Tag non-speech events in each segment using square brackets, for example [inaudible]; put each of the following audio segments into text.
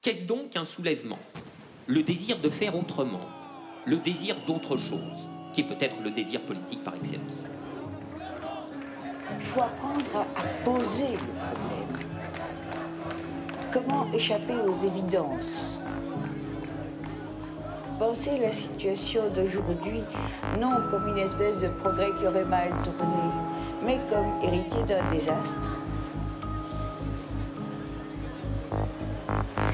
Qu'est-ce donc un soulèvement? Le désir de faire autrement, le désir d'autre chose, qui est peut-être le désir politique par excellence. Il faut apprendre à poser le problème. Comment échapper aux évidences? Penser la situation d'aujourd'hui non comme une espèce de progrès qui aurait mal tourné, mais comme hérité d'un désastre.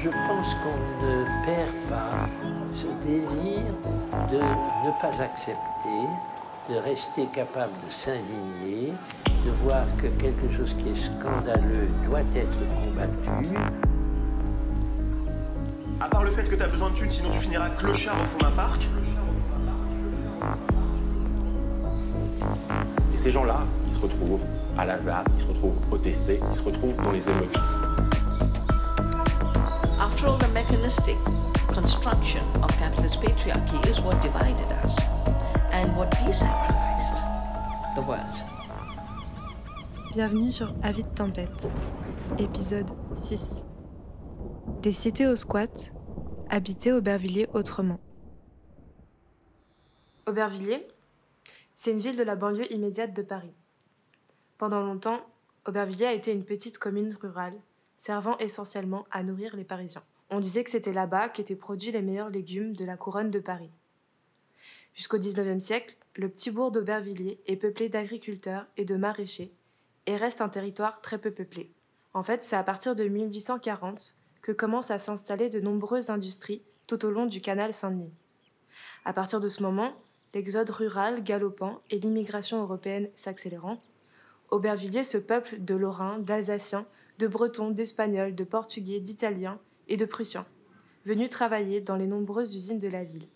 Je pense qu'on ne perd pas ce désir de ne pas accepter, de rester capable de s'indigner, de voir que quelque chose qui est scandaleux doit être combattu. À part le fait que tu as besoin de thunes, sinon tu finiras clochard au fond d'un parc. Et ces gens-là, ils se retrouvent à la ZAD, ils se retrouvent au testé, ils se retrouvent dans les émeutes. Mechanistic construction of capitalist patriarchy is what divided us and what decentralized the world. Bienvenue sur Avis de tempête, épisode 6. Des cités au squat, habiter Aubervilliers autrement. Aubervilliers, c'est une ville de la banlieue immédiate de Paris. Pendant longtemps, Aubervilliers a été une petite commune rurale, servant essentiellement à nourrir les Parisiens. On disait que c'était là-bas qu'étaient produits les meilleurs légumes de la couronne de Paris. Jusqu'au XIXe siècle, le petit bourg d'Aubervilliers est peuplé d'agriculteurs et de maraîchers et reste un territoire très peu peuplé. En fait, c'est à partir de 1840 que commencent à s'installer de nombreuses industries tout au long du canal Saint-Denis. À partir de ce moment, l'exode rural galopant et l'immigration européenne s'accélérant, Aubervilliers se peuple de Lorrains, d'Alsaciens, de Bretons, d'Espagnols, de Portugais, d'Italiens et de Prussiens, venus travailler dans les nombreuses usines de la ville.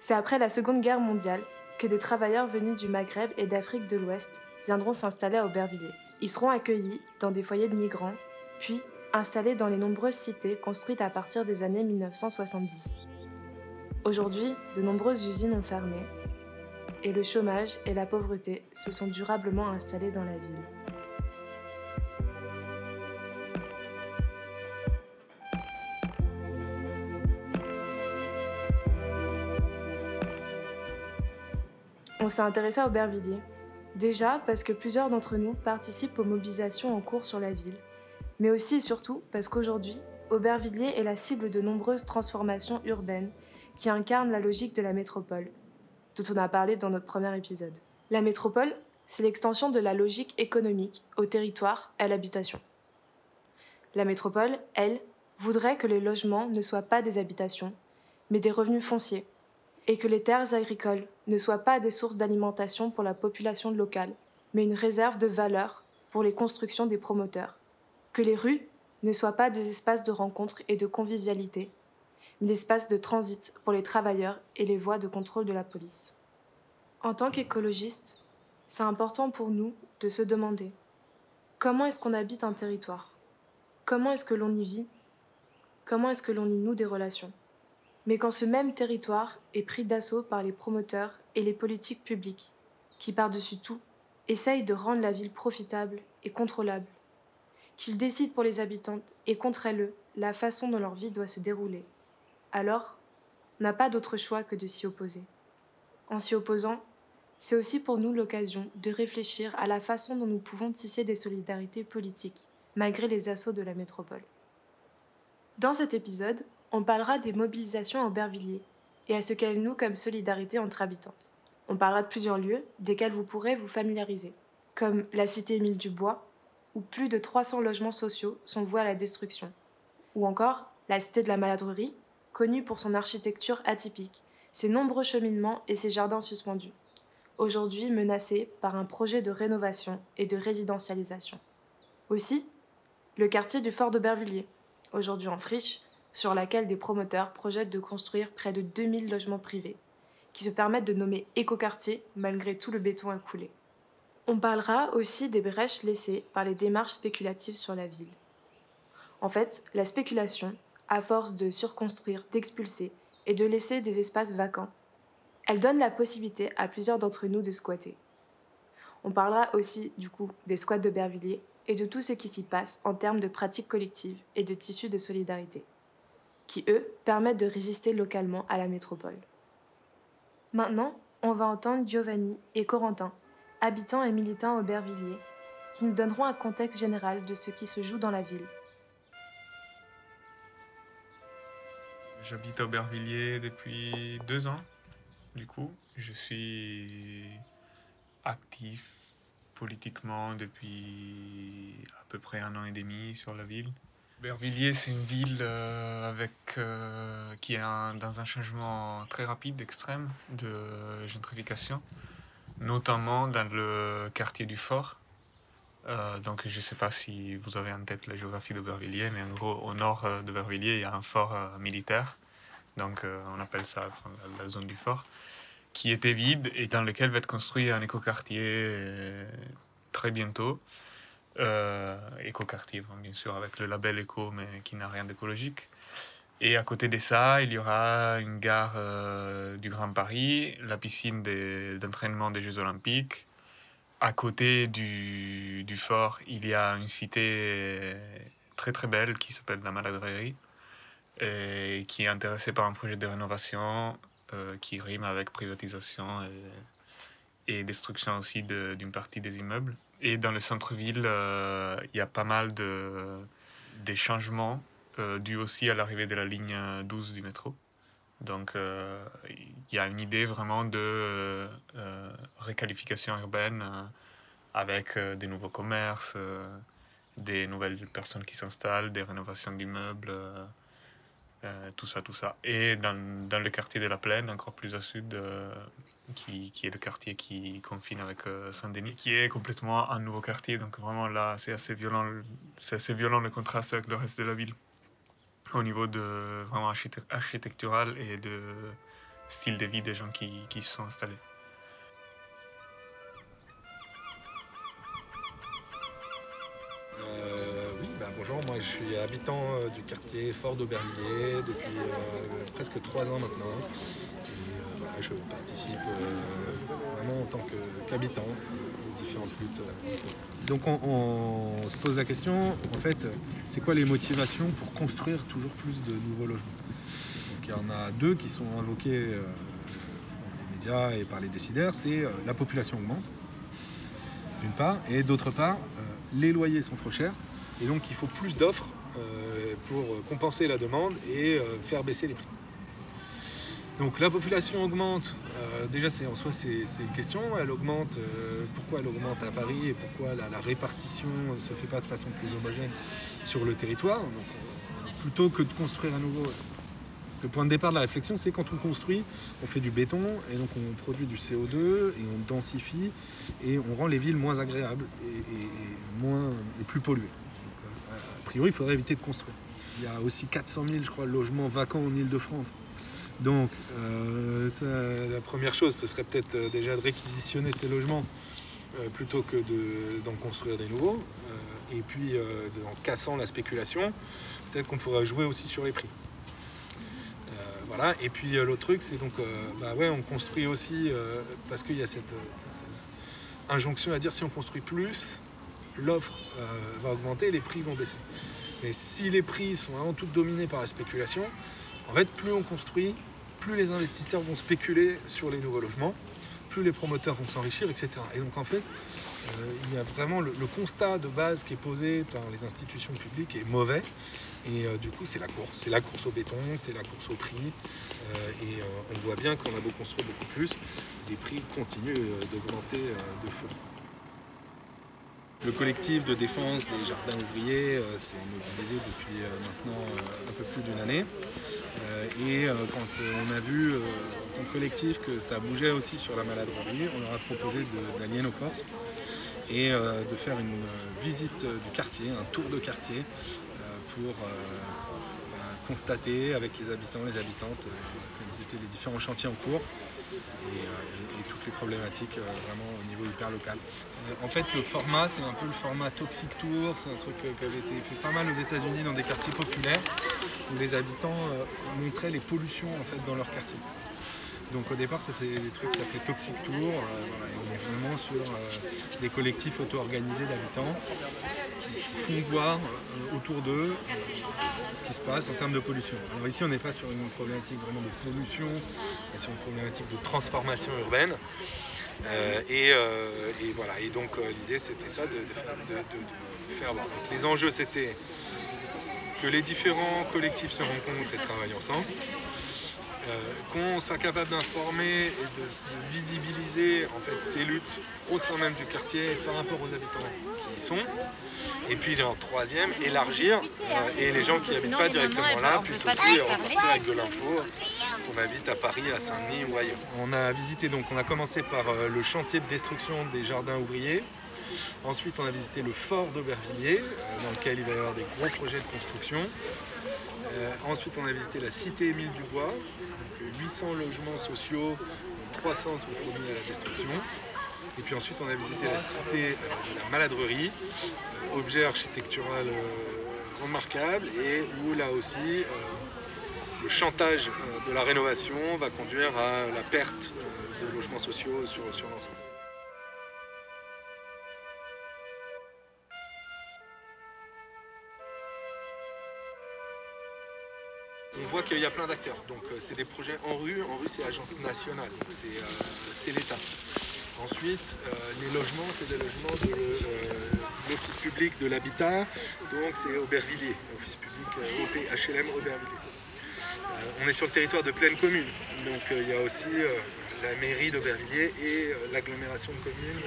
C'est après la Seconde Guerre mondiale que des travailleurs venus du Maghreb et d'Afrique de l'Ouest viendront s'installer à Aubervilliers. Ils seront accueillis dans des foyers de migrants, puis installés dans les nombreuses cités construites à partir des années 1970. Aujourd'hui, de nombreuses usines ont fermé, et le chômage et la pauvreté se sont durablement installés dans la ville. On s'est intéressé à Aubervilliers. Déjà parce que plusieurs d'entre nous participent aux mobilisations en cours sur la ville, mais aussi et surtout parce qu'aujourd'hui, Aubervilliers est la cible de nombreuses transformations urbaines qui incarnent la logique de la métropole, dont on a parlé dans notre premier épisode. La métropole, c'est l'extension de la logique économique au territoire et à l'habitation. La métropole, elle, voudrait que les logements ne soient pas des habitations, mais des revenus fonciers, et que les terres agricoles ne soient pas des sources d'alimentation pour la population locale, mais une réserve de valeur pour les constructions des promoteurs. Que les rues ne soient pas des espaces de rencontre et de convivialité, mais des espaces de transit pour les travailleurs et les voies de contrôle de la police. En tant qu'écologiste, c'est important pour nous de se demander comment est-ce qu'on habite un territoire? Comment est-ce que l'on y vit? Comment est-ce que l'on y noue des relations? Mais quand ce même territoire est pris d'assaut par les promoteurs et les politiques publiques, qui par-dessus tout essayent de rendre la ville profitable et contrôlable, qu'ils décident pour les habitants et contre elles la façon dont leur vie doit se dérouler, alors on n'a pas d'autre choix que de s'y opposer. En s'y opposant, c'est aussi pour nous l'occasion de réfléchir à la façon dont nous pouvons tisser des solidarités politiques, malgré les assauts de la métropole. Dans cet épisode, on parlera des mobilisations en Aubervilliers et à ce qu'elles nouent comme solidarité entre habitantes. On parlera de plusieurs lieux desquels vous pourrez vous familiariser, comme la cité Émile Dubois, où plus de 300 logements sociaux sont voués à la destruction, ou encore la cité de la maladrerie, connue pour son architecture atypique, ses nombreux cheminements et ses jardins suspendus, aujourd'hui menacés par un projet de rénovation et de résidentialisation. Aussi, le quartier du Fort d'Aubervilliers, aujourd'hui en friche, sur laquelle des promoteurs projettent de construire près de 2000 logements privés, qui se permettent de nommer écoquartier malgré tout le béton coulé. On parlera aussi des brèches laissées par les démarches spéculatives sur la ville. En fait, la spéculation, à force de surconstruire, d'expulser et de laisser des espaces vacants, elle donne la possibilité à plusieurs d'entre nous de squatter. On parlera aussi, du coup, des squats de Bervilliers et de tout ce qui s'y passe en termes de pratiques collectives et de tissus de solidarité. Qui, eux, permettent de résister localement à la métropole. Maintenant, on va entendre Giovanni et Corentin, habitants et militants Aubervilliers, qui nous donneront un contexte général de ce qui se joue dans la ville. J'habite à Aubervilliers depuis deux ans. Du coup, je suis actif politiquement depuis à peu près un an et demi sur la ville. Aubervilliers, c'est une ville euh, avec, euh, qui est dans un changement très rapide, extrême de gentrification, notamment dans le quartier du Fort. Euh, donc je ne sais pas si vous avez en tête la géographie d'Aubervilliers, mais en gros au nord euh, d'Aubervilliers, il y a un fort militaire, donc on appelle ça la, zone du fort, qui était vide et dans lequel va être construit un écoquartier très bientôt. Euh, écoquartier, bon, bien sûr, avec le label éco, mais qui n'a rien d'écologique. Et à côté de ça, il y aura une gare euh, du Grand Paris, la piscine d'entraînement des Jeux Olympiques. À côté du, du fort, il y a une cité très très belle qui s'appelle la Maladrerie, et qui est intéressée par un projet de rénovation euh, qui rime avec privatisation et, destruction aussi d'une partie des immeubles. Et dans le centre-ville, euh, il y a pas mal de, des changements euh, dus aussi à l'arrivée de la ligne 12 du métro. Donc euh, il y a une idée vraiment de euh, euh, réqualification urbaine avec des nouveaux commerces, des nouvelles personnes qui s'installent, des rénovations d'immeubles, tout ça, tout ça. Et dans, dans le quartier de la Plaine, encore plus au sud, qui, qui est le quartier qui confine avec euh, Saint-Denis, qui est complètement un nouveau quartier. Donc vraiment là, c'est assez violent, le- c'est assez violent le contraste avec le reste de la ville au niveau de vraiment archite- architectural et de style de vie des gens qui, qui se sont installés. Euh, oui, bah, bonjour, moi je suis habitant euh, du quartier Fort d'Aubervilliers depuis presque trois ans maintenant. Euh, je participe euh, vraiment en tant qu'habitant aux différentes luttes. euh. Donc on, se pose la question, en fait, c'est quoi les motivations pour construire toujours plus de nouveaux logements? Donc il y en a deux qui sont invoqués euh, dans les médias et par les décideurs, c'est euh, la population augmente, d'une part, et d'autre part, euh, les loyers sont trop chers, et donc il faut plus d'offres euh, pour compenser la demande et euh, faire baisser les prix. Donc la population augmente, euh, déjà c'est en soi c'est une question, elle augmente, euh, pourquoi elle augmente à Paris et pourquoi la, répartition ne se fait pas de façon plus homogène sur le territoire? Euh, plutôt que de construire à nouveau, le point de départ de la réflexion c'est quand on construit, on fait du béton et donc on produit du CO2 et on densifie et on rend les villes moins agréables et, moins, plus polluées. Euh, a priori il faudrait éviter de construire. Il y a aussi 400 000 je crois logements vacants en Ile-de-France. Donc, euh, la première chose, ce serait peut-être euh, déjà de réquisitionner ces logements euh, plutôt que de- d'en construire des nouveaux. Et puis, en cassant la spéculation, peut-être qu'on pourrait jouer aussi sur les prix. Voilà. Et puis, l'autre truc, c'est donc, bah ouais, on construit aussi parce qu'il y a cette, cette, injonction à dire si on construit plus, l'offre va augmenter les prix vont baisser. Mais si les prix sont vraiment tout dominés par la spéculation, en fait, plus on construit, plus les investisseurs vont spéculer sur les nouveaux logements, plus les promoteurs vont s'enrichir, etc. Et donc en fait, euh, il y a vraiment le, constat de base qui est posé par les institutions publiques est mauvais. Et euh, du coup, c'est la course. C'est la course au béton, c'est la course au prix. Euh, et on voit bien qu'on a beau construire beaucoup plus, les prix continuent d'augmenter de folie. Le collectif de défense des jardins ouvriers euh, s'est mobilisé depuis euh, maintenant euh, un peu plus d'une année. Et quand on a vu en tant que collectif que ça bougeait aussi sur la maladrerie, on leur a proposé d'allier nos forces et de faire une visite du quartier, un tour de quartier pour constater avec les habitants, les habitantes, quels étaient les différents chantiers en cours et, euh, et- toutes les problématiques euh, vraiment au niveau hyper local. Euh, en fait, le format, c'est un peu le format Toxic Tour, c'est un truc qui avait été fait pas mal aux États-Unis dans des quartiers populaires où les habitants montraient les pollutions en fait dans leur quartier. Donc au départ, c'est des trucs qui s'appelaient Toxic Tour. euh, on est vraiment sur euh, des collectifs auto-organisés d'habitants qui, font voir euh, autour d'eux ce qui se passe en termes de pollution. Alors ici, on n'est pas sur une problématique vraiment de pollution, mais sur une problématique de transformation urbaine. Et, voilà. Et donc l'idée, c'était ça, de, faire, voir. Les enjeux, c'était que les différents collectifs se rencontrent et travaillent ensemble. Euh, qu'on soit capable d'informer et de, visibiliser en fait ces luttes au sein même du quartier par rapport aux habitants qui y sont. Et puis en troisième, élargir euh, et les gens qui n'habitent pas directement là puissent aussi repartir avec de l'info qu'on habite à Paris, à Saint-Denis ou ailleurs. On a visité donc on a commencé par euh, le chantier de destruction des jardins ouvriers. Ensuite, on a visité le fort d'Aubervilliers, dans lequel il va y avoir des gros projets de construction. Ensuite, on a visité la cité Émile Dubois, 800 logements sociaux, dont 300 sont promis à la destruction. Et puis ensuite, on a visité la cité euh, de la Maladrerie, euh, objet architectural euh, remarquable, et où là aussi, le chantage de la rénovation va conduire à la perte de logements sociaux sur l'ensemble. On voit qu'il y a plein d'acteurs. Donc euh, c'est des projets en rue. En rue, c'est agence nationale. Donc c'est euh, c'est l'État. Ensuite, euh, les logements, c'est des logements de l'Office public de l'habitat. Donc c'est Aubervilliers, Office public euh, Aubervilliers. On est sur le territoire de pleine commune. Donc il y a aussi la mairie d'Aubervilliers et l'agglomération de communes.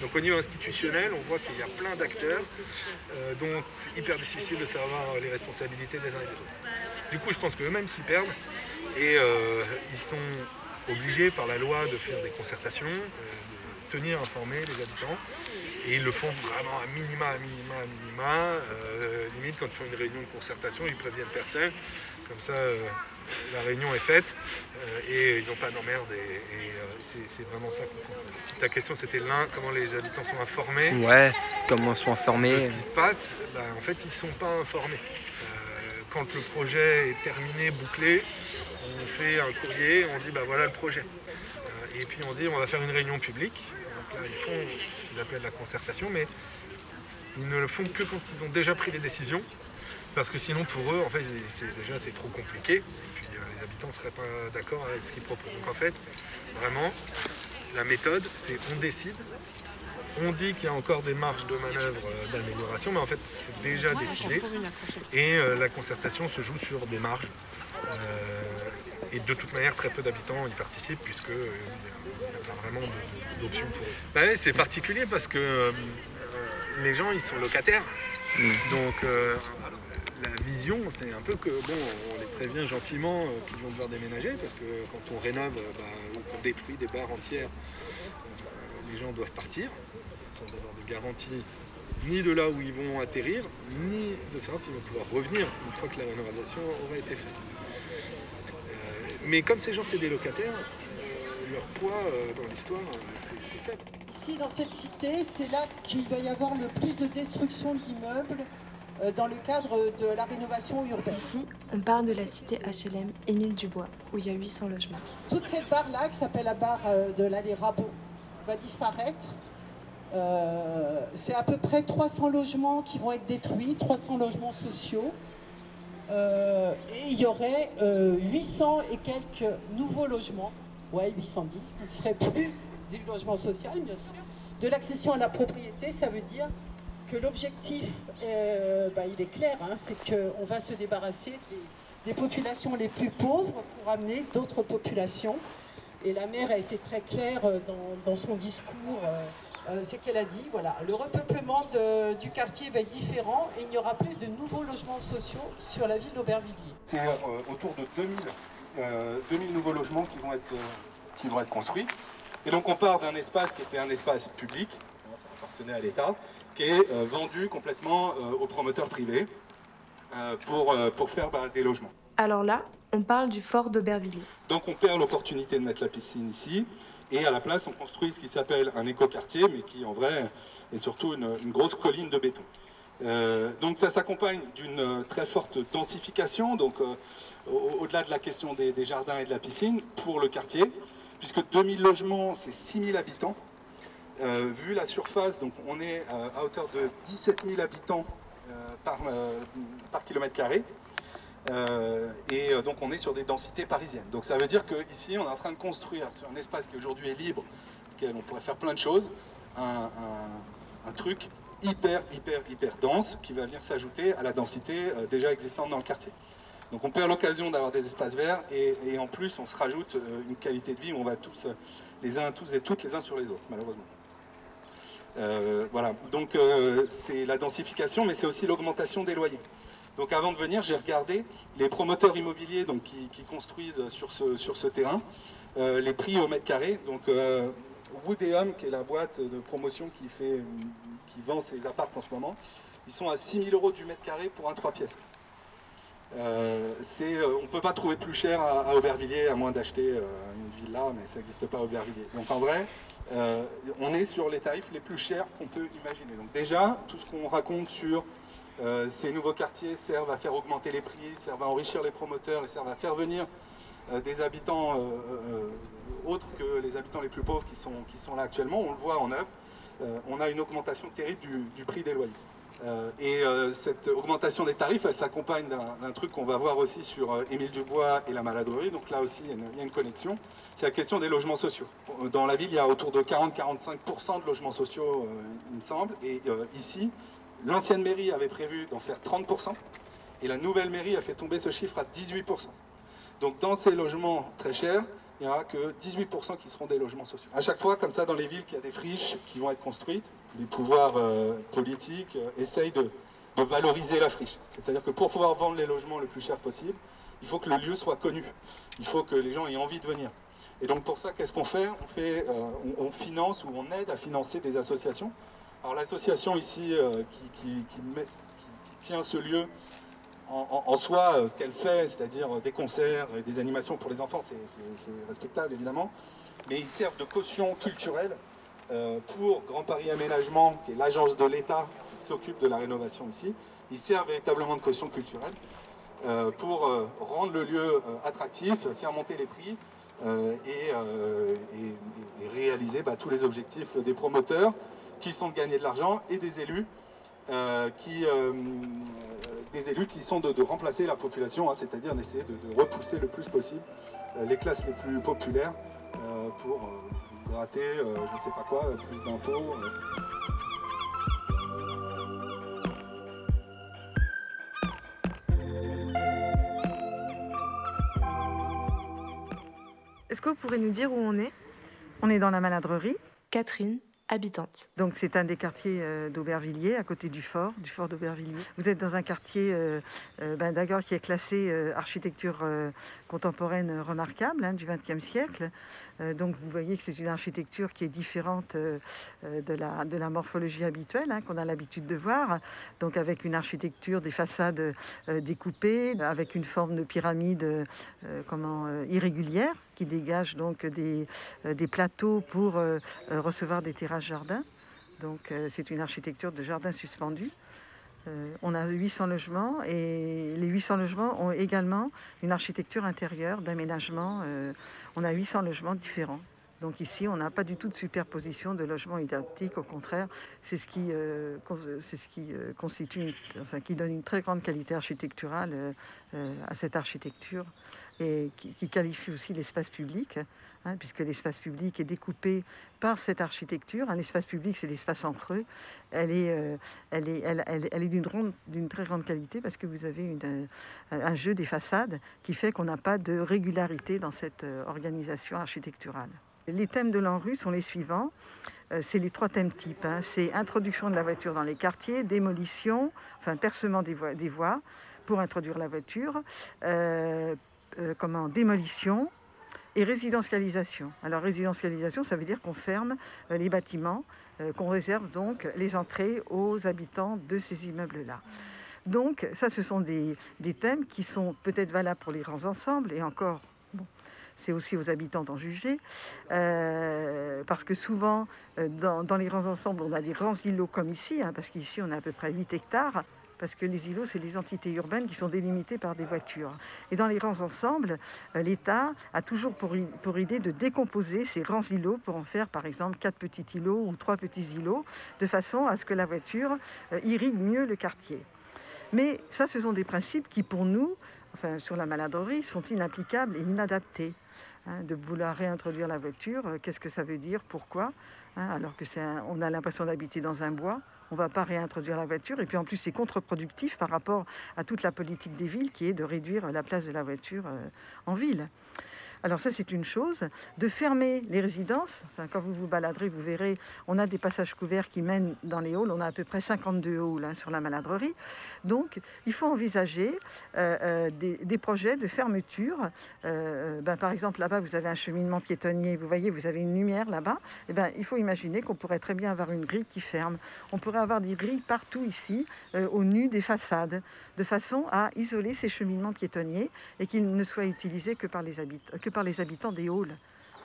Donc au niveau institutionnel, on voit qu'il y a plein d'acteurs dont c'est hyper difficile de savoir les responsabilités des uns et des autres. Du coup, je pense qu'eux-mêmes s'y perdent et euh, ils sont obligés par la loi de faire des concertations, euh, de tenir informés les habitants. Et ils le font vraiment à minima, à minima, à minima. Euh, limite, quand ils font une réunion de concertation, ils préviennent personne. Comme ça, euh, la réunion est faite euh, et ils n'ont pas d'emmerde. Et, et, c'est vraiment ça qu'on constate. Si ta question c'était l'un, comment les habitants sont informés Ouais, comment sont de informés ce qui se passe, bah, en fait, ils ne sont pas informés. Quand le projet est terminé, bouclé, on fait un courrier, on dit bah voilà le projet. Euh, et puis on dit on va faire une réunion publique. Donc là, ils font ce qu'ils appellent la concertation, mais ils ne le font que quand ils ont déjà pris les décisions. Parce que sinon, pour eux, en fait, déjà c'est trop compliqué. Et puis euh, les habitants ne seraient pas d'accord avec ce qu'ils proposent. Donc en fait, vraiment, la méthode, c'est on décide, on dit qu'il y a encore des marges de manœuvre euh, d'amélioration, mais en fait, c'est déjà décidé. Et euh, la concertation se joue sur des marges. Euh, et de toute manière, très peu d'habitants y participent, puisque euh, il n'y a pas vraiment d'options pour eux. Bah c'est particulier parce que euh, les gens, ils sont locataires. Donc, euh, la vision, c'est un peu que, bon, on les prévient gentiment qu'ils vont devoir déménager, parce que quand on rénove bah, ou qu'on détruit des barres entières, les gens doivent partir sans avoir de garantie ni de là où ils vont atterrir, ni de savoir s'ils vont pouvoir revenir une fois que la rénovation aura été faite. Euh, mais comme ces gens, c'est des locataires, euh, leur poids euh, dans l'histoire, c'est faible. Ici, dans cette cité, c'est là qu'il va y avoir le plus de destruction d'immeubles dans le cadre de la rénovation urbaine. Ici, on parle de la cité HLM Émile Dubois, où il y a 800 logements. Toute cette barre-là, qui s'appelle la barre de l'allée Rabot, va disparaître. Euh, c'est à peu près 300 logements qui vont être détruits, 300 logements sociaux. Euh, et il y aurait euh, 800 et quelques nouveaux logements, ouais 810, qui ne seraient plus [laughs] du logement social bien sûr. De l'accession à la propriété, ça veut dire que l'objectif, euh, bah, il est clair, hein, c'est qu'on va se débarrasser des, des populations les plus pauvres pour amener d'autres populations. Et la maire a été très claire euh, dans, dans son discours. euh, euh, c'est qu'elle a dit, voilà, le repeuplement de- du quartier va être différent et il n'y aura plus de nouveaux logements sociaux sur la ville d'Aubervilliers. C'est euh, autour de 2000, euh, 2000 nouveaux logements qui vont, être, euh, qui vont être construits. Et donc on part d'un espace qui était un espace public, ça appartenait à l'État, qui est euh, vendu complètement euh, aux promoteurs privés euh, pour, euh, pour faire bah, des logements. Alors là, on parle du fort d'Aubervilliers. Donc on perd l'opportunité de mettre la piscine ici. Et à la place, on construit ce qui s'appelle un écoquartier, mais qui en vrai est surtout une, grosse colline de béton. Euh, donc ça s'accompagne d'une euh, très forte densification, donc au-delà de la question des, jardins et de la piscine, pour le quartier, puisque 2000 logements, c'est 6000 habitants. vu la surface, on est à hauteur de 17 000 habitants par kilomètre carré. Et donc on est sur des densités parisiennes. Donc ça veut dire qu'ici on est en train de construire sur un espace qui aujourd'hui est libre, auquel on pourrait faire plein de choses, un, truc hyper, hyper, hyper dense qui va venir s'ajouter à la densité euh, déjà existante dans le quartier. Donc on perd l'occasion d'avoir des espaces verts et, en plus on se rajoute euh, une qualité de vie où on va tous, euh, les uns tous et toutes les uns sur les autres, malheureusement. voilà, donc c'est la densification, mais c'est aussi l'augmentation des loyers. Donc avant de venir, j'ai regardé les promoteurs immobiliers donc, qui, construisent sur ce, sur ce terrain, les prix au mètre carré. Donc Woodéum, qui est la boîte de promotion qui, fait, qui vend ses apparts en ce moment, ils sont à 6 000 euros du mètre carré pour un 3 pièces. Euh, euh, on ne peut pas trouver plus cher à, Aubervilliers, à moins d'acheter euh, une villa, mais ça n'existe pas à Aubervilliers. Donc en vrai, on est sur les tarifs les plus chers qu'on peut imaginer. Donc déjà, tout ce qu'on raconte sur ces nouveaux quartiers servent à faire augmenter les prix, servent à enrichir les promoteurs et servent à faire venir des habitants autres que les habitants les plus pauvres qui sont, qui sont là actuellement. On le voit en œuvre. Euh, on a une augmentation terrible du, prix des loyers. Euh, et euh, cette augmentation des tarifs, elle s'accompagne d'un truc qu'on va voir aussi sur Émile Dubois et la maladrerie. Donc là aussi, il y a une, connexion. C'est la question des logements sociaux. Dans la ville, il y a autour de 40-45% de logements sociaux, il me semble. Et ici, l'ancienne mairie avait prévu d'en faire 30%. Et la nouvelle mairie a fait tomber ce chiffre à 18%. Donc dans ces logements très chers, il n'y aura que 18% qui seront des logements sociaux. À chaque fois, comme ça, dans les villes, qu'il y a des friches qui vont être construites, les pouvoirs euh, politiques euh, essayent de, valoriser la friche. C'est-à-dire que pour pouvoir vendre les logements le plus cher possible, il faut que le lieu soit connu. Il faut que les gens aient envie de venir. Et donc pour ça, qu'est-ce qu'on fait? Euh, on, finance ou on aide à financer des associations. Alors l'association ici qui, tient ce lieu en, soi, euh, ce qu'elle fait, c'est-à-dire euh, des concerts et des animations pour les enfants, c'est respectable évidemment, mais ils servent de caution culturelle euh, pour Grand Paris Aménagement, qui est l'agence de l'État qui s'occupe de la rénovation ici. Ils servent véritablement de caution culturelle pour rendre le lieu attractif, faire monter les prix et, réaliser bah, tous les objectifs des promoteurs qui sont de gagner de l'argent et des élus qui des élus qui sont de, remplacer la population, hein, c'est-à-dire d'essayer de, repousser le plus possible euh, les classes les plus populaires euh, pour euh, gratter, je ne sais pas quoi, plus d'impôts. Est-ce que vous pourrez nous dire où on est? On est dans la maladrerie. Catherine, Donc c'est un des quartiers euh, d'Aubervilliers, à côté du fort, du fort d'Aubervilliers. Vous êtes dans un quartier euh, euh, ben, d'accord qui est classé architecture contemporaine remarquable hein, du XXe siècle. donc vous voyez que c'est une architecture qui est différente de, la, de la morphologie habituelle hein, qu'on a l'habitude de voir. Donc avec une architecture des façades découpées, avec une forme de pyramide comment, irrégulière qui dégage donc des, des plateaux pour recevoir des terrasses jardin. Donc euh, c'est une architecture de jardin suspendu. Euh, on a 800 logements et les 800 logements ont également une architecture intérieure d'aménagement. Euh, on a 800 logements différents. Donc ici, on n'a pas du tout de superposition de logements identiques. Au contraire, c'est ce qui, ce qui constitue, enfin, qui donne une très grande qualité architecturale à cette architecture et qui qualifie aussi l'espace public. Hein, puisque l'espace public est découpé par cette architecture. L'espace public, c'est l'espace en creux. Elle est, euh, elle est, elle, est d'une très grande qualité parce que vous avez un jeu des façades qui fait qu'on n'a pas de régularité dans cette euh, organisation architecturale. Les thèmes de l'ANRU sont les suivants. Euh, c'est les trois thèmes types. Hein. C'est introduction de la voiture dans les quartiers, démolition, enfin percement des voies, pour introduire la voiture, comment démolition, et résidentialisation. Alors résidentialisation, ça veut dire qu'on ferme euh, les bâtiments, euh, qu'on réserve donc les entrées aux habitants de ces immeubles-là. Donc ça, ce sont des, thèmes qui sont peut-être valables pour les grands ensembles, et encore, c'est aussi aux habitants d'en juger. Euh, parce que souvent, euh, dans, les grands ensembles, on a des grands îlots comme ici, hein, parce qu'ici, on a à peu près 8 hectares parce que les îlots, c'est les entités urbaines qui sont délimitées par des voitures. Et dans les grands ensembles, euh, l'État a toujours pour, idée de décomposer ces grands îlots pour en faire, par exemple, quatre petits îlots ou trois petits îlots, de façon à ce que la voiture irrigue mieux le quartier. Mais ça, ce sont des principes qui, pour nous, sur la maladrerie, sont inapplicables et inadaptés. Hein, de vouloir réintroduire la voiture, euh, qu'est-ce que ça veut dire Pourquoi hein, Alors que on a l'impression d'habiter dans un bois, on ne va pas réintroduire la voiture. Et puis en plus, c'est contre-productif par rapport à toute la politique des villes qui est de réduire la place de la voiture euh, en ville. Alors ça, c'est une chose. De fermer les résidences, quand vous vous baladerez, vous verrez, on a des passages couverts qui mènent dans les halls. On a à peu près 52 halls hein, sur la maladrerie. Donc, il faut envisager euh, euh, des, projets de fermeture. Euh, ben, par exemple, là-bas, vous avez un cheminement piétonnier. Vous voyez, vous avez une lumière là-bas. Eh ben, il faut imaginer qu'on pourrait très bien avoir une grille qui ferme. On pourrait avoir des grilles partout ici, au nu des façades, de façon à isoler ces cheminements piétonniers et qu'ils ne soient utilisés que par les habitants des halls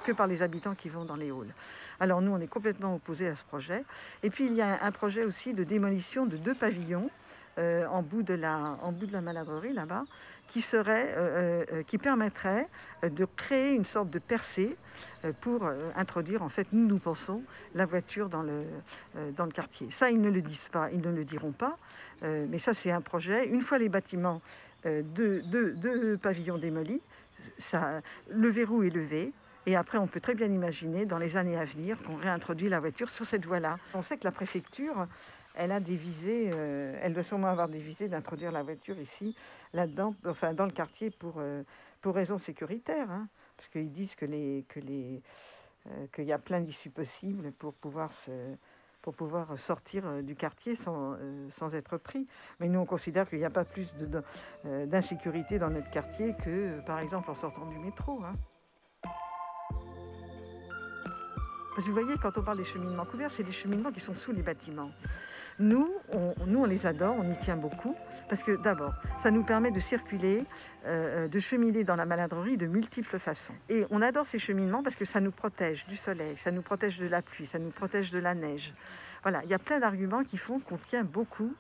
que par les habitants qui vont dans les halls. Alors nous, on est complètement opposés à ce projet. Et puis il y a un projet aussi de démolition de deux pavillons euh, en, bout de la, en bout de la maladrerie là-bas, qui, euh, euh, qui permettrait de créer une sorte de percée pour introduire, en fait, nous, nous pensons, la voiture dans le, dans le quartier. Ça, ils ne le disent pas, ils ne le diront pas, mais ça, c'est un projet. Une fois les bâtiments, deux, deux pavillons démolis, ça, le verrou est levé. Et après, on peut très bien imaginer, dans les années à venir, qu'on réintroduit la voiture sur cette voie-là. On sait que la préfecture, elle a des euh, elle doit sûrement avoir des d'introduire la voiture ici, là-dedans, enfin dans le quartier pour, euh, pour raisons sécuritaires, hein, parce qu'ils disent que les, que les, euh, qu'il y a plein d'issues possibles pour pouvoir se, pour pouvoir sortir du quartier sans, sans être pris. Mais nous, on considère qu'il n'y a pas plus d'insécurité dans notre quartier que, par exemple, en sortant du métro. Hein. Parce que vous voyez, quand on parle des cheminements couverts, c'est des cheminements qui sont sous les bâtiments. Nous on, nous, on les adore, on y tient beaucoup, parce que d'abord, ça nous permet de circuler, euh, de cheminer dans la maladrerie de multiples façons. Et on adore ces cheminements parce que ça nous protège du soleil, ça nous protège de la pluie, ça nous protège de la neige. Voilà, il y a plein d'arguments qui font qu'on tient beaucoup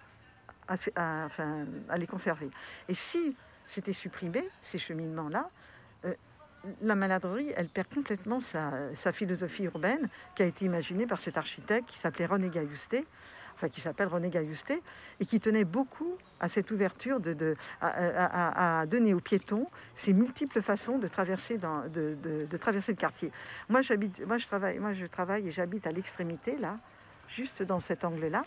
à, les conserver. Et si c'était supprimé, ces cheminements-là, euh, la maladrerie, elle perd complètement sa, philosophie urbaine qui a été imaginée par cet architecte qui s'appelait René Qui s'appelle René Gaillousté, et qui tenait beaucoup à cette ouverture de, à, donner aux piétons ces multiples façons de traverser, de, traverser le quartier. Moi, j'habite, moi, je travaille, moi, je travaille et j'habite à l'extrémité, là, juste dans cet angle-là.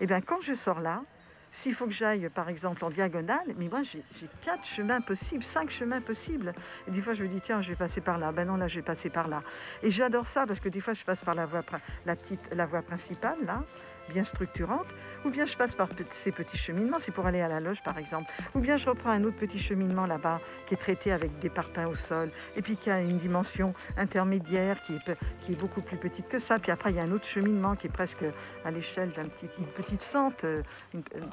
Et bien, quand je sors là, s'il faut que j'aille, par exemple, en diagonale, mais moi, j'ai quatre chemins possibles, cinq chemins possibles. Et des fois, je me dis, tiens, je vais passer par là. Ben non, là, je vais passer par là. Et j'adore ça parce que des fois, je passe par la voie, la petite, la voie principale, là bien structurante, ou bien je passe par ces petits cheminements, c'est pour aller à la loge par exemple, ou bien je reprends un autre petit cheminement là-bas qui est traité avec des parpaings au sol, et puis qui a une dimension intermédiaire qui est, beaucoup plus petite que ça, puis après il y a un autre cheminement qui est presque à l'échelle d'une petit, petite sente, euh,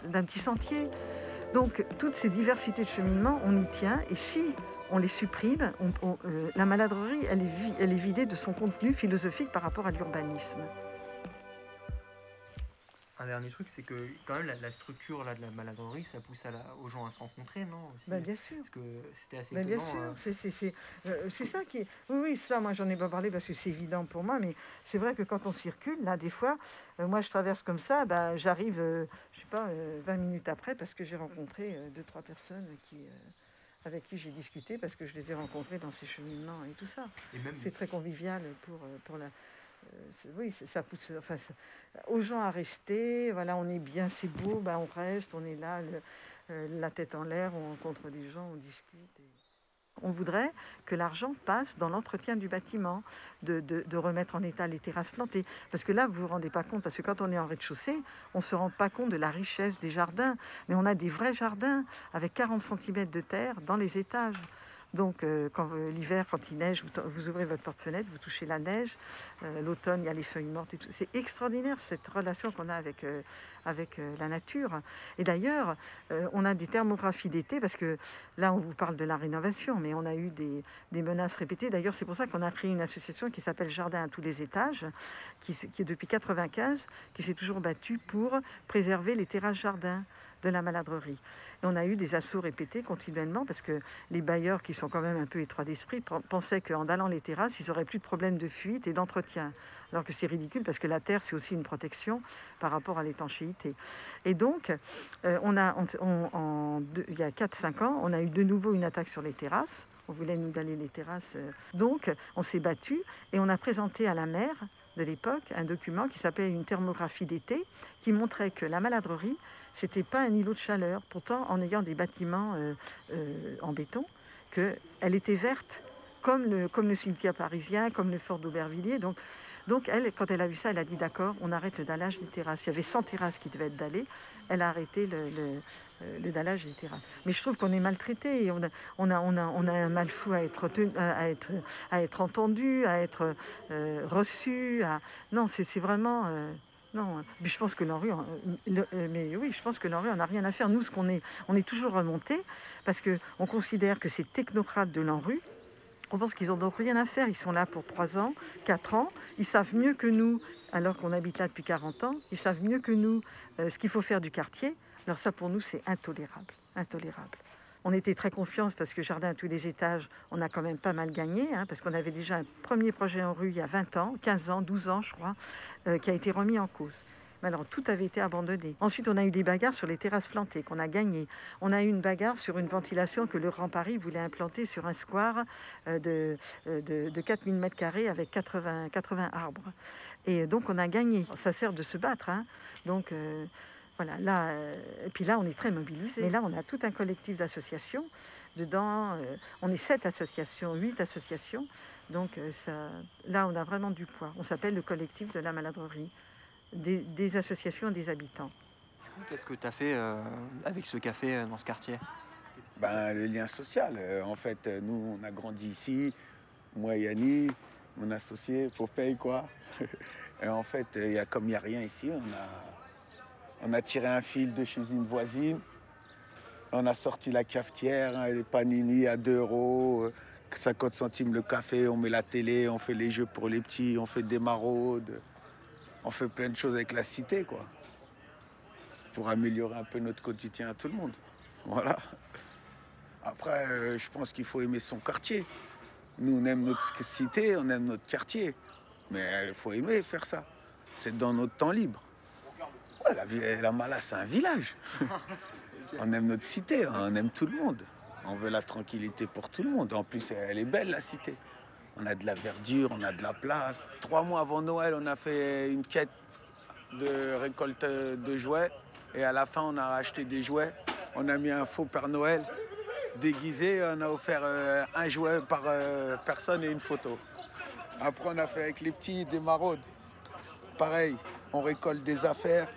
d'un petit sentier. Donc toutes ces diversités de cheminements, on y tient, et si on les supprime, euh, la maladrerie, elle est, elle est vidée de son contenu philosophique par rapport à l'urbanisme un dernier truc, c'est que quand même la, structure là, de la maladrerie, ça pousse aux gens à se rencontrer, non bah, Bien sûr. Parce que c'était assez bah, Bien sûr, euh. Euh, c'est ça qui est... Oui, oui, ça, moi j'en ai pas parlé parce que c'est évident pour moi, mais c'est vrai que quand on circule, là, des fois, euh, moi je traverse comme ça, bah, j'arrive, je sais pas, 20 minutes après parce que j'ai rencontré deux, trois personnes qui avec qui j'ai discuté parce que je les ai rencontrés dans ces cheminements et tout ça. C'est très convivial pour, pour la, euh, oui, ça pousse enfin, aux gens à rester. Voilà, on est bien, c'est beau, ben on reste, on est là, euh, la tête en l'air, on rencontre des gens, on discute. On voudrait que l'argent passe dans l'entretien du bâtiment, de, de, remettre en état les terrasses plantées. Parce que là, vous ne vous rendez pas compte, parce que quand on est en rez-de-chaussée, on ne se rend pas compte de la richesse des jardins. Mais on a des vrais jardins avec 40 cm de terre dans les étages. Donc, euh, quand euh, l'hiver, quand il neige, vous, ouvrez votre porte-fenêtre, vous touchez la neige. Euh, L'automne, il y a les feuilles mortes. C'est extraordinaire cette relation qu'on a avec, avec la nature. Et d'ailleurs, on a des thermographies d'été parce que là, on vous parle de la rénovation, mais on a eu des, menaces répétées. D'ailleurs, c'est pour ça qu'on a créé une association qui s'appelle Jardin à tous les étages, qui, qui est depuis 95, qui s'est toujours battue pour préserver les terrasses jardins de la maladrerie. Et on a eu des assauts répétés continuellement parce que les bailleurs, qui sont quand même un peu étroits d'esprit, pen- pensaient qu'en allant les terrasses, ils n'auraient plus de problème de fuite et d'entretien. Alors que c'est ridicule parce que la terre, c'est aussi une protection par rapport à l'étanchéité. Et donc, euh, on a, il y a 4-5 ans, on a eu de nouveau une attaque sur les terrasses. On voulait nous d'aller les terrasses. euh. Donc, on s'est battu et on a présenté à la maire de l'époque un document qui s'appelait une thermographie d'été qui montrait que la maladrerie, c'était pas un îlot de chaleur. Pourtant, en ayant des bâtiments euh, euh, en béton, qu'elle était verte, comme le, comme le cimetière parisien, comme le fort d'Aubervilliers. Donc, donc, elle, quand elle a vu ça, elle a dit d'accord, on arrête le dallage des terrasses. Il y avait 100 terrasses qui devaient être dallées. Elle a arrêté le, le- euh, dallage des terrasses. Mais je trouve qu'on est maltraité. On a, on, a, on, a, un mal fou à être, à être, à être entendu, à être reçu. Non, c'est vraiment. Non, mais je pense que en- le- euh, mais oui, je pense que l'ANRU en a rien à faire. Nous, ce qu'on est, on est toujours remonté parce que on considère que ces technocrates de l'ANRU, on pense qu'ils n'en ont rien à faire. Ils sont là pour 3 ans, 4 ans. Ils savent mieux que nous, alors qu'on habite là depuis 40 ans, ils savent mieux que nous euh, ce qu'il faut faire du quartier. Alors ça, pour nous, c'est intolérable. Intolérable. On était très confiants parce que Jardin à tous les étages, on a quand même pas mal gagné, hein, parce qu'on avait déjà un premier projet en rue il y a 20 ans, 15 ans, 12 ans, je crois, euh, qui a été remis en cause. Mais alors, tout avait été abandonné. Ensuite, on a eu des bagarres sur les terrasses plantées qu'on a gagnées. On a eu une bagarre sur une ventilation que le Grand Paris voulait implanter sur un square euh, de, euh, de, de 4000 mètres carrés avec 80, 80 arbres. Et donc, on a gagné. Ça sert de se battre. hein. Donc, euh, voilà, là, euh, et puis là, on est très mobilisés. Mais là, on a tout un collectif d'associations. Dedans, euh, on est sept associations, huit associations. Donc, euh, ça, là, on a vraiment du poids. On s'appelle le collectif de la maladrerie, des, des associations et des habitants. Qu'est-ce que tu as fait euh, avec ce café euh, dans ce quartier? Ben, le lien social. Euh, en fait, euh, nous, on a grandi ici. Moi, Yanni, mon associé, Popeye, quoi. [laughs] Et en fait, il y a, comme il n'y a rien ici, on a, on a tiré un fil de chez une voisine. On a sorti la cafetière, hein, les panini à 2 euros, euh, 50 centimes le café, on met la télé, on fait les jeux pour les petits, on fait des maraudes. On fait plein de choses avec la cité, quoi. Pour améliorer un peu notre quotidien à tout le monde. Voilà. Après, euh, je pense qu'il faut aimer son quartier. Nous, on aime notre cité, on aime notre quartier. Mais il faut aimer faire ça. C'est dans notre temps libre. Ouais, la, la Mala, c'est un village. [laughs] on aime notre cité, on aime tout le monde. On veut la tranquillité pour tout le monde. En plus, elle est belle, la cité. On a de la verdure, on a de la place. Trois mois avant Noël, on a fait une quête de récolte de jouets. Et à la fin, on a racheté des jouets. On a mis un faux Père Noël déguisé. On a offert euh, un jouet par euh, personne et une photo. Après, on a fait avec les petits des maraudes. Pareil, on récolte des affaires.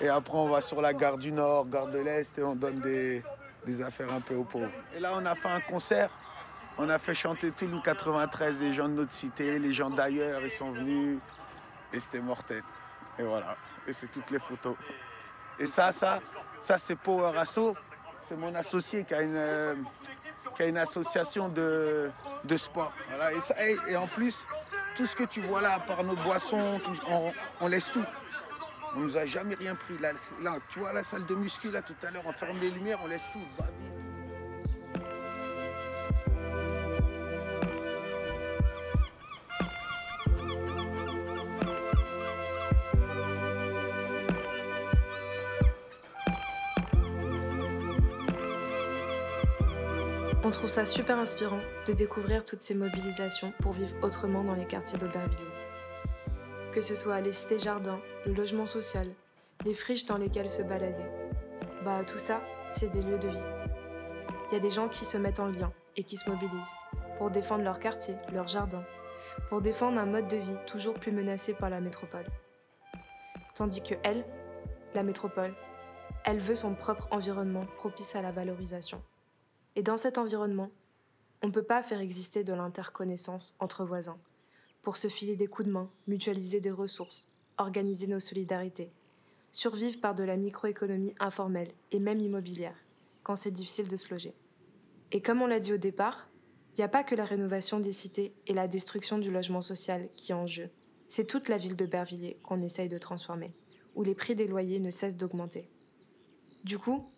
Et après, on va sur la gare du Nord, gare de l'Est, et on donne des, affaires un peu aux pauvres. Et là, on a fait un concert. On a fait chanter tout le 93, les gens de notre cité, les gens d'ailleurs, ils sont venus. Et c'était mortel. Et voilà. Et c'est toutes les photos. Et ça, ça, ça c'est Power Asso. C'est mon associé qui a une, euh, qui a une association de, de sport. Et, en plus, tout ce que tu vois là, à part nos boissons, on laisse tout. On nous a jamais rien pris. Là, tu vois la salle de muscu, là, tout à l'heure, on ferme les lumières, on laisse tout. Babi. On trouve ça super inspirant de découvrir toutes ces mobilisations pour vivre autrement dans les quartiers d'Aubervilliers. Que ce soit les cités jardins, le logement social, les friches dans lesquelles se balader. Bah tout ça, c'est des lieux de vie. Il y a des gens qui se mettent en lien et qui se mobilisent pour défendre leur quartier, leur jardin, pour défendre un mode de vie toujours plus menacé par la métropole. Tandis que elle, la métropole, elle veut son propre environnement propice à la valorisation. Et dans cet environnement, On ne peut pas faire exister de l'interconnaissance entre voisins. Pour se filer des coups de main, mutualiser des ressources, organiser nos solidarités, survivre par de la microéconomie informelle et même immobilière, quand c'est difficile de se loger. Et comme on l'a dit au départ, il n'y a pas que la rénovation des cités et la destruction du logement social qui est en jeu. C'est toute la ville d'Aubervilliers qu'on essaye de transformer, où les prix des loyers ne cessent d'augmenter. Du coup,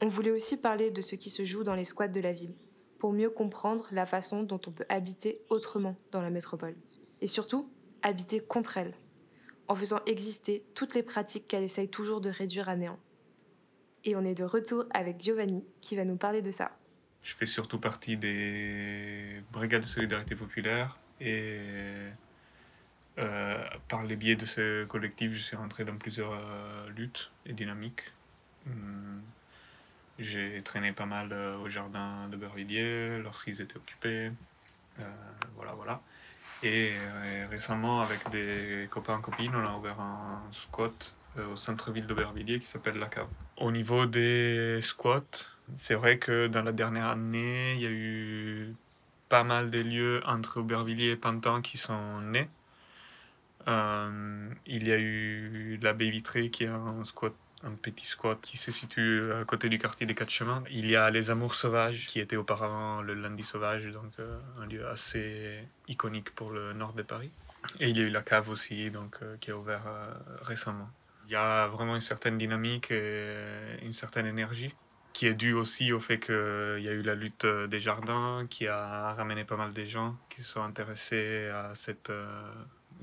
on voulait aussi parler de ce qui se joue dans les squats de la ville, pour mieux comprendre la façon dont on peut habiter autrement dans la métropole. Et surtout, habiter contre elle, en faisant exister toutes les pratiques qu'elle essaye toujours de réduire à néant. Et on est de retour avec Giovanni qui va nous parler de ça. Je fais surtout partie des brigades de solidarité populaire et euh, par les biais de ce collectif, je suis rentré dans plusieurs euh, luttes et dynamiques. Hum, j'ai traîné pas mal euh, au jardin de Bervilliers lorsqu'ils étaient occupés. voilà, voilà. Et récemment, avec des copains copines, on a ouvert un squat au centre-ville d'Aubervilliers qui s'appelle La Cave. Au niveau des squats, c'est vrai que dans la dernière année, il y a eu pas mal de lieux entre Aubervilliers et Pantin qui sont nés. Euh, il y a eu la baie vitrée qui est un squat un petit squat qui se situe à côté du quartier des Quatre Chemins. Il y a les Amours Sauvages, qui était auparavant le Lundi Sauvage, donc euh, un lieu assez iconique pour le nord de Paris. Et il y a eu la cave aussi, donc, euh, qui a ouvert récemment. Il y a vraiment une certaine dynamique et une certaine énergie qui est due aussi au fait qu'il y a eu la lutte des jardins, qui a ramené pas mal de gens qui sont intéressés à cette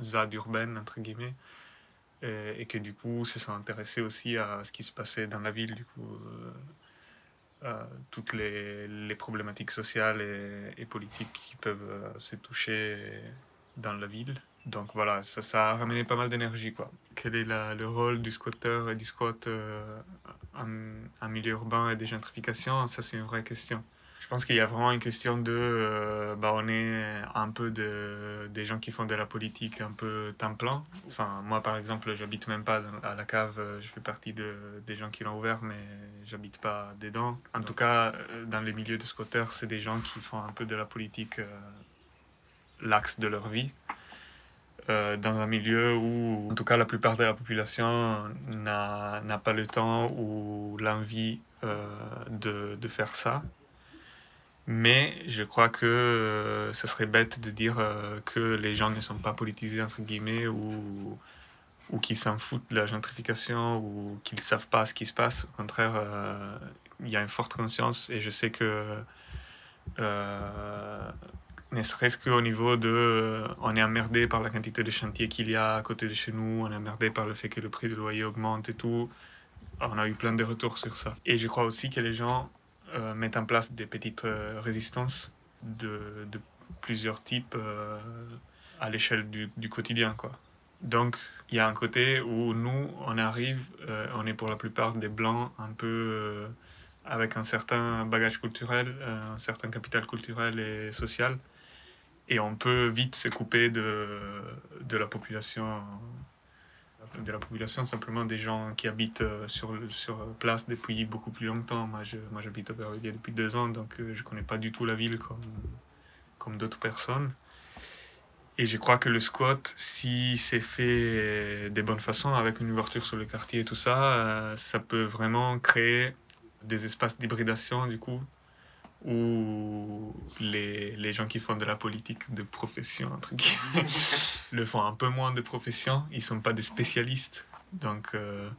ZAD urbaine, entre guillemets, et, que du coup se sont intéressés aussi à ce qui se passait dans la ville, du coup, euh, toutes les, les, problématiques sociales et, politiques qui peuvent euh, se toucher dans la ville. Donc voilà, ça, ça a ramené pas mal d'énergie. quoi. Quel est le rôle du squatter et du squat euh, en, en, milieu urbain et des gentrifications? Ça, c'est une vraie question. Je pense qu'il y a vraiment une question de. Euh, bah, on est un peu de, des gens qui font de la politique un peu temps plein. Enfin, moi, par exemple, j'habite même pas à la cave. Je fais partie de, des gens qui l'ont ouvert, mais j'habite pas dedans. En tout cas, euh, dans les milieux de squatters, c'est des gens qui font un peu de la politique euh, l'axe de leur vie. dans un milieu où, en tout cas, la plupart de la population n'a pas le temps ou l'envie de, de faire ça. Mais je crois que euh, serait bête de dire euh, que les gens ne sont pas politisés, entre guillemets, ou, ou qu'ils s'en foutent de la gentrification, ou qu'ils ne savent pas ce qui se passe. Au contraire, euh, il y a une forte conscience, et je sais que, ne serait-ce qu'au niveau de... on est emmerdé par la quantité de chantiers qu'il y a à côté de chez nous, on est emmerdé par le fait que le prix du loyer augmente et tout. On a eu plein de retours sur ça. Et je crois aussi que les gens euh, en place des petites euh, résistances de, de, plusieurs types euh, à l'échelle du, du, quotidien. Quoi. Donc, il y a un côté où nous, on arrive, on est pour la plupart des blancs un peu avec un certain bagage culturel, un certain capital culturel et social, et on peut vite se couper de, de la population de la population, simplement des gens qui habitent euh, sur, sur place depuis beaucoup plus longtemps. Moi, je, moi j'habite au Bervilliers depuis deux ans, donc euh, je ne connais pas du tout la ville comme, comme d'autres personnes. Et je crois que le squat, si c'est fait de bonne façon, avec une ouverture sur le quartier et tout ça, euh, ça peut vraiment créer des espaces d'hybridation, du coup, où les, les, gens qui font de la politique de profession, entre guillemets, [laughs] le font un peu moins de profession. Ils ne sont pas des spécialistes. Donc, euh,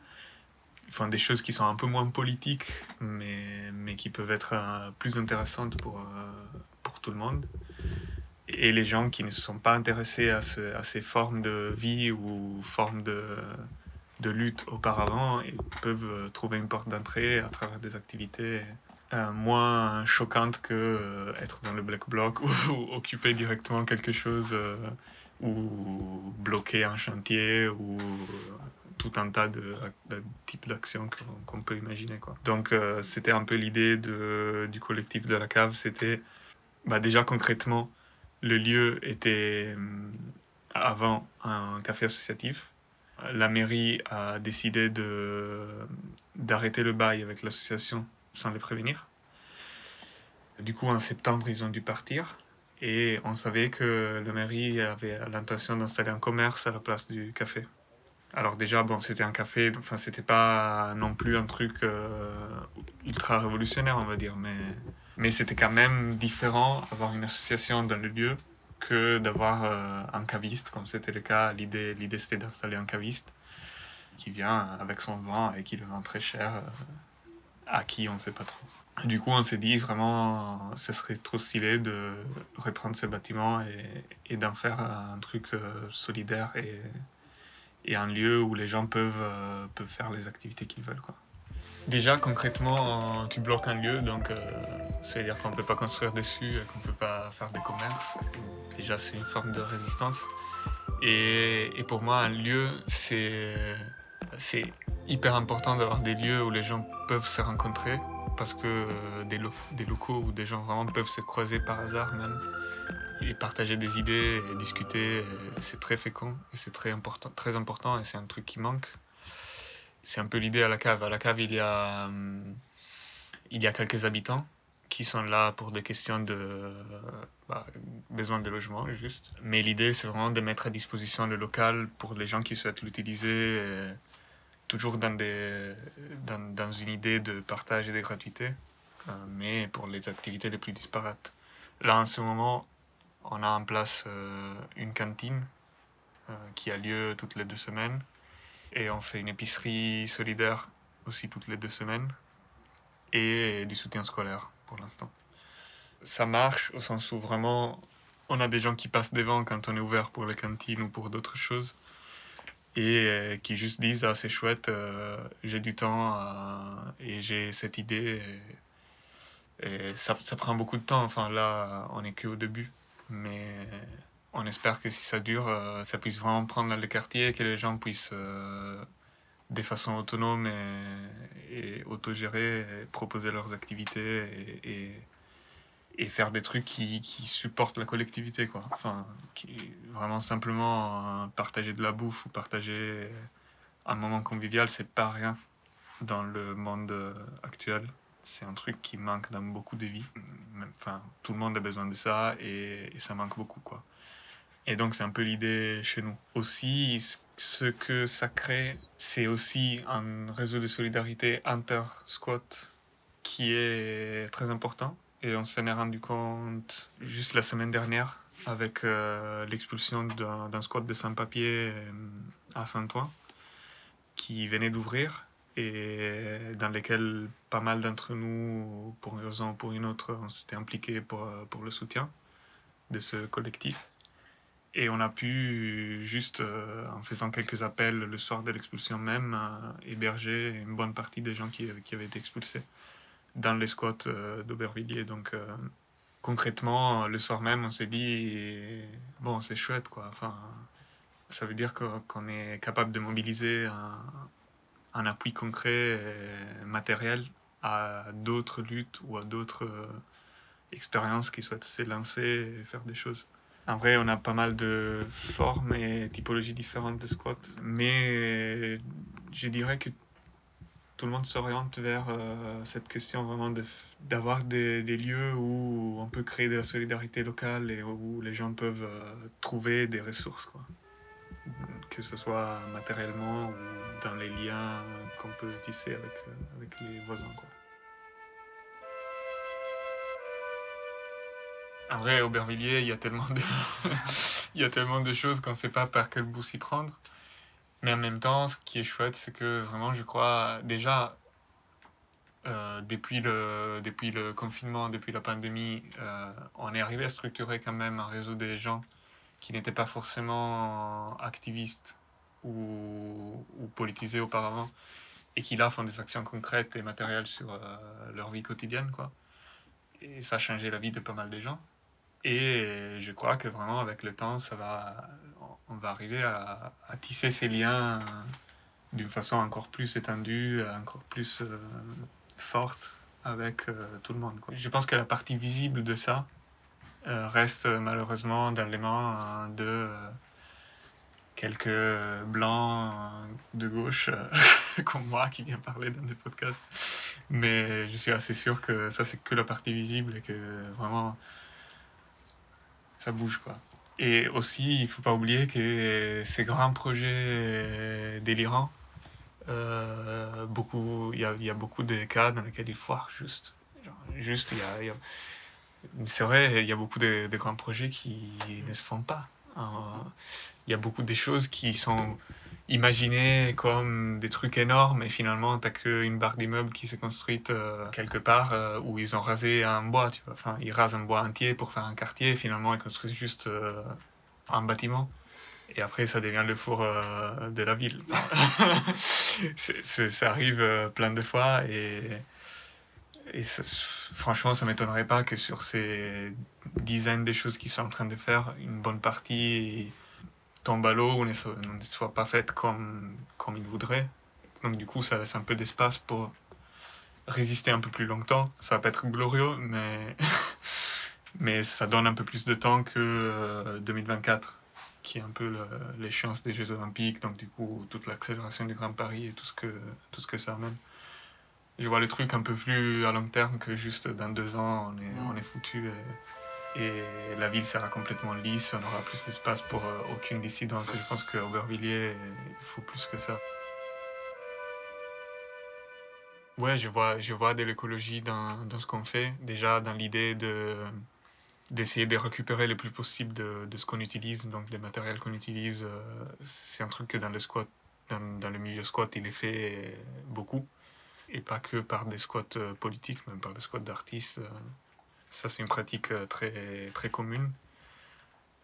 ils font des choses qui sont un peu moins politiques, mais, mais qui peuvent être euh, plus intéressantes pour, euh, pour tout le monde. Et les gens qui ne sont pas intéressés à, ce, à ces formes de vie ou formes de, de lutte auparavant, ils peuvent trouver une porte d'entrée à travers des activités moins choquante que euh, être dans le black bloc [laughs] ou, occuper directement quelque chose ou bloquer un chantier ou tout un tas de, types d'actions qu'on peut imaginer. Quoi. Donc c'était un peu l'idée du collectif de la cave, c'était bah, déjà concrètement, le lieu était avant un café associatif. La mairie a décidé d'arrêter le bail avec l'association sans les prévenir. Du coup, en septembre, ils ont dû partir. Et on savait que la mairie avait l'intention d'installer un commerce à la place du café. Alors déjà, bon, c'était un café, enfin, c'était pas non plus un truc euh, ultra révolutionnaire, on va dire, mais, mais c'était quand même différent avoir une association dans le lieu que d'avoir euh, un caviste, comme c'était le cas. L'idée, l'idée c'était d'installer un caviste qui vient avec son vin et qui le vend très cher euh, à qui on ne sait pas trop. Du coup, on s'est dit vraiment, ce serait trop stylé de reprendre ce bâtiment et, d'en faire un truc solidaire et, un lieu où les gens peuvent, euh, faire les activités qu'ils veulent. Déjà, concrètement, tu bloques un lieu, donc euh, c'est-à-dire qu'on ne peut pas construire dessus, qu'on ne peut pas faire des commerces. Déjà, c'est une forme de résistance. Et, pour moi, un lieu, c'est hyper important d'avoir des lieux où les gens peuvent se rencontrer, parce que euh, des, locaux où des gens vraiment peuvent se croiser par hasard même, et partager des idées et discuter, c'est très fécond et c'est très important, très important et c'est un truc qui manque. C'est un peu l'idée à la cave. À la cave, il y a, hum, il y a quelques habitants qui sont là pour des questions de bah, besoin de logement, juste. Mais l'idée, c'est vraiment de mettre à disposition le local pour les gens qui souhaitent l'utiliser, toujours dans, des, dans, dans, une idée de partage et de gratuité, euh, mais pour les activités les plus disparates. Là, en ce moment, on a en place euh, une cantine euh, qui a lieu toutes les deux semaines et on fait une épicerie solidaire aussi toutes les deux semaines et du soutien scolaire pour l'instant. Ça marche au sens où vraiment on a des gens qui passent devant quand on est ouvert pour les cantines ou pour d'autres choses et euh, qui juste disent ah c'est chouette j'ai du temps et j'ai cette idée et, ça, ça, prend beaucoup de temps. Enfin là on est que au début. Mais on espère que si ça dure, euh, ça puisse vraiment prendre le quartier, que les gens puissent, euh, de façon autonome et, autogérée, proposer leurs activités et, et, faire des trucs qui, qui, supportent la collectivité. Quoi. Enfin, qui, vraiment simplement euh, partager de la bouffe ou partager un moment convivial, c'est pas rien dans le monde actuel c'est un truc qui manque dans beaucoup de vies. Enfin, tout le monde a besoin de ça et, ça manque beaucoup, quoi. Et donc, c'est un peu l'idée chez nous. Aussi, ce que ça crée, c'est aussi un réseau de solidarité inter-squat qui est très important. Et on s'en est rendu compte juste la semaine dernière avec euh, l'expulsion d'un squat de sans-papiers euh, à Saint-Ouen qui venait d'ouvrir et dans lesquels pas mal d'entre nous, pour une raison ou pour une autre, on s'était impliqués pour, pour le soutien de ce collectif. Et on a pu, juste euh, en faisant quelques appels le soir de l'expulsion même, héberger une bonne partie des gens qui, qui avaient été expulsés dans les squats euh, d'Aubervilliers. Donc concrètement, le soir même, on s'est dit, bon, c'est chouette, quoi. Enfin, ça veut dire qu'on est capable de mobiliser un, un appui concret et matériel à d'autres luttes ou à d'autres euh, expériences qui souhaitent s'élancer et faire des choses. En vrai, on a pas mal de formes et typologies différentes de squat, mais je dirais que tout le monde s'oriente vers euh, cette question vraiment d'avoir des, des, lieux où on peut créer de la solidarité locale et où les gens peuvent euh, trouver des ressources, quoi. que ce soit matériellement ou dans les liens qu'on peut tisser avec, euh, avec les voisins. Quoi. En vrai, Aubervilliers, il y a tellement de, [laughs] il y a tellement de choses qu'on ne sait pas par quel bout s'y prendre. Mais en même temps, ce qui est chouette, c'est que vraiment, je crois, déjà, euh, depuis, le, depuis le confinement, depuis la pandémie, euh, on est arrivé à structurer quand même un réseau des gens qui n'étaient pas forcément activistes ou, ou politisés auparavant et qui là font des actions concrètes et matérielles sur euh, leur vie quotidienne. Quoi. Et ça a changé la vie de pas mal de gens. Et je crois que vraiment avec le temps, ça va, on va arriver à, tisser ces liens d'une façon encore plus étendue, encore plus euh, forte avec euh, tout le monde. Quoi. Je pense que la partie visible de ça reste malheureusement dans les mains de quelques blancs de gauche [laughs] comme moi qui vient parler dans des podcasts. Mais je suis assez sûr que ça, c'est que la partie visible et que vraiment, ça bouge. quoi. Et aussi, il faut pas oublier que ces grands projets délirants, euh, beaucoup, il y a, beaucoup de cas dans lesquels ils foirent juste. Juste, il y a, c'est vrai, il y a beaucoup de, de, grands projets qui ne se font pas. Euh, il y a beaucoup de choses qui sont imaginées comme des trucs énormes et finalement tu n'as qu'une barre d'immeuble qui s'est construite euh, quelque part euh, où ils ont rasé un bois, tu vois. Enfin, ils rasent un bois entier pour faire un quartier et finalement ils construisent juste euh, un bâtiment. Et après, ça devient le four de la ville. [laughs] ça arrive plein de fois et, et ça, franchement, ça m'étonnerait pas que sur ces dizaines de choses qu'ils sont en train de faire, une bonne partie l'eau ou ne, soit pas faite comme, comme il voudrait. Donc du coup, ça laisse un peu d'espace pour résister un peu plus longtemps. Ça va pas être glorieux, mais, [laughs] mais ça donne un peu plus de temps que 2024, euh, qui est un peu l'échéance des Jeux Olympiques. Donc du coup, toute l'accélération du Grand Paris et tout ce que, tout ce que ça amène. Je vois le truc un peu plus à long terme que juste dans deux ans, on est, on est foutu. Et la ville sera complètement lisse, on aura plus d'espace pour euh, aucune dissidence. Je pense qu'à Aubervilliers, il faut plus que ça. Ouais, je vois, je vois de l'écologie dans, dans, ce qu'on fait. Déjà, dans l'idée de, d'essayer de récupérer le plus possible de, de ce qu'on utilise, donc des matériels qu'on utilise. Euh, c'est un truc que dans le squat, dans, le milieu squat, il est fait beaucoup. Et pas que par des squats euh, politiques, même par des squats d'artistes. Ça, c'est une pratique euh, très, très commune.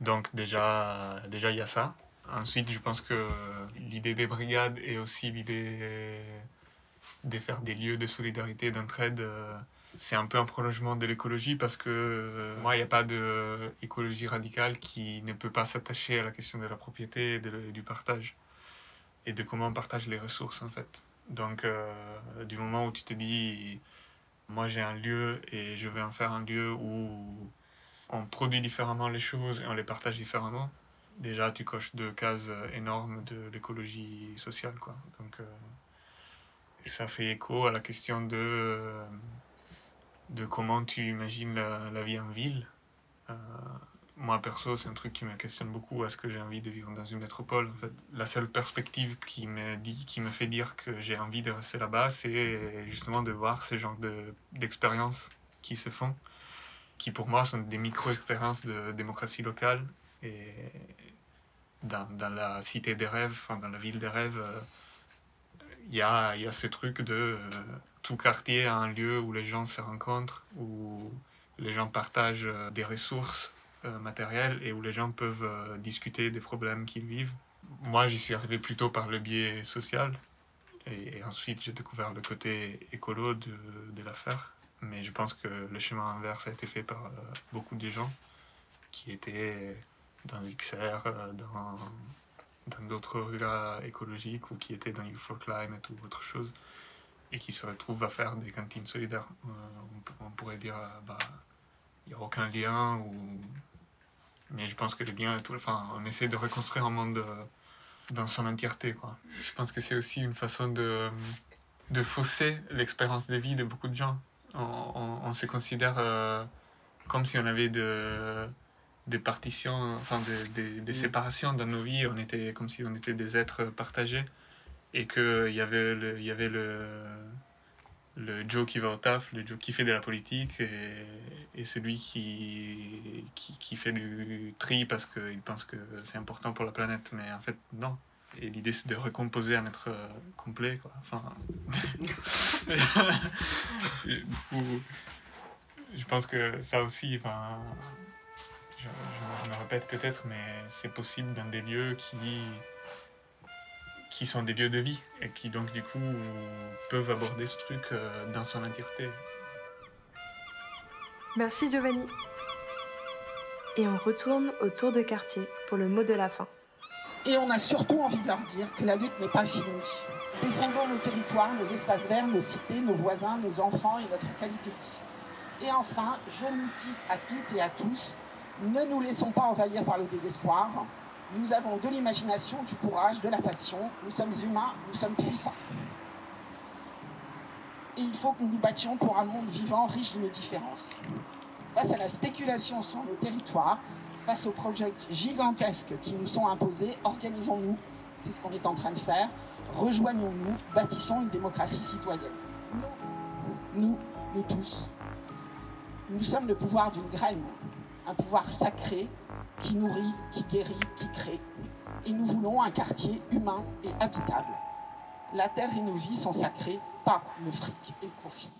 Donc déjà, déjà, il y a ça. Ensuite, je pense que l'idée des brigades et aussi l'idée de faire des lieux de solidarité, d'entraide, euh, c'est un peu un prolongement de l'écologie parce que euh, moi, il n'y a pas d'écologie radicale qui ne peut pas s'attacher à la question de la propriété et du partage et de comment on partage les ressources en fait. Donc, du moment où tu te dis moi j'ai un lieu et je vais en faire un lieu où on produit différemment les choses et on les partage différemment. Déjà, tu coches deux cases énormes de l'écologie sociale. Quoi. Donc, euh, ça fait écho à la question de, euh, de comment tu imagines la, la vie en ville. Euh, moi perso, c'est un truc qui me questionne beaucoup. Est-ce que j'ai envie de vivre dans une métropole en fait, La seule perspective qui me, dit, qui me fait dire que j'ai envie de rester là-bas, c'est justement de voir ces genres d'expériences qui se font, qui pour moi sont des micro-expériences de démocratie locale. Et dans, dans, la cité des rêves, enfin, dans la ville des rêves, il y, a, y, a, ce truc de euh, tout quartier a un lieu où les gens se rencontrent, où les gens partagent euh, des ressources euh, matériel et où les gens peuvent euh, discuter des problèmes qu'ils vivent. Moi, j'y suis arrivé plutôt par le biais social et, ensuite j'ai découvert le côté écolo de, de l'affaire. Mais je pense que le schéma inverse a été fait par euh, beaucoup de gens qui étaient dans XR, dans dans d'autres regards écologiques ou qui étaient dans Youth for Climate ou autre chose et qui se retrouvent à faire des cantines solidaires. on, pourrait dire, bah, il n'y a aucun lien ou mais je pense que les biens, tout, enfin, on essaie de reconstruire un monde euh, dans son entièreté. Quoi. Je pense que c'est aussi une façon de, de fausser l'expérience de vie de beaucoup de gens. On, on, se considère euh, comme si on avait de, des partitions, enfin des, des, des, mm. séparations dans nos vies. On était comme si on était des êtres partagés et qu'il y avait le, y avait le, le Joe qui va au taf, le Joe qui fait de la politique et, et celui qui, qui, qui, fait du tri parce qu'il pense que c'est important pour la planète. Mais en fait, non. Et l'idée, c'est de recomposer un être euh, complet. Quoi. Enfin, [laughs] je pense que ça aussi, enfin, je, je, je me répète peut-être, mais c'est possible dans des lieux qui qui sont des lieux de vie et qui donc du coup peuvent aborder ce truc euh, dans son entièreté. Merci Giovanni. Et on retourne au tour de quartier pour le mot de la fin. Et on a surtout envie de leur dire que la lutte n'est pas finie. Défendons nos territoires, nos espaces verts, nos cités, nos voisins, nos enfants et notre qualité de vie. Et enfin, je nous dis à toutes et à tous, ne nous laissons pas envahir par le désespoir. Nous avons de l'imagination, du courage, de la passion. Nous sommes humains, nous sommes puissants. Et il faut que nous nous battions pour un monde vivant, riche de nos différences. Face à la spéculation sur nos territoires, face aux projets gigantesques qui nous sont imposés, organisons-nous, c'est ce qu'on est en train de faire, rejoignons-nous, bâtissons une démocratie citoyenne. Nous, nous tous, nous sommes le pouvoir d'une graine, un pouvoir sacré qui nourrit, qui guérit, qui crée. Et nous voulons un quartier humain et habitable. La terre et nos vies sont sacrées, pas le fric et le profit.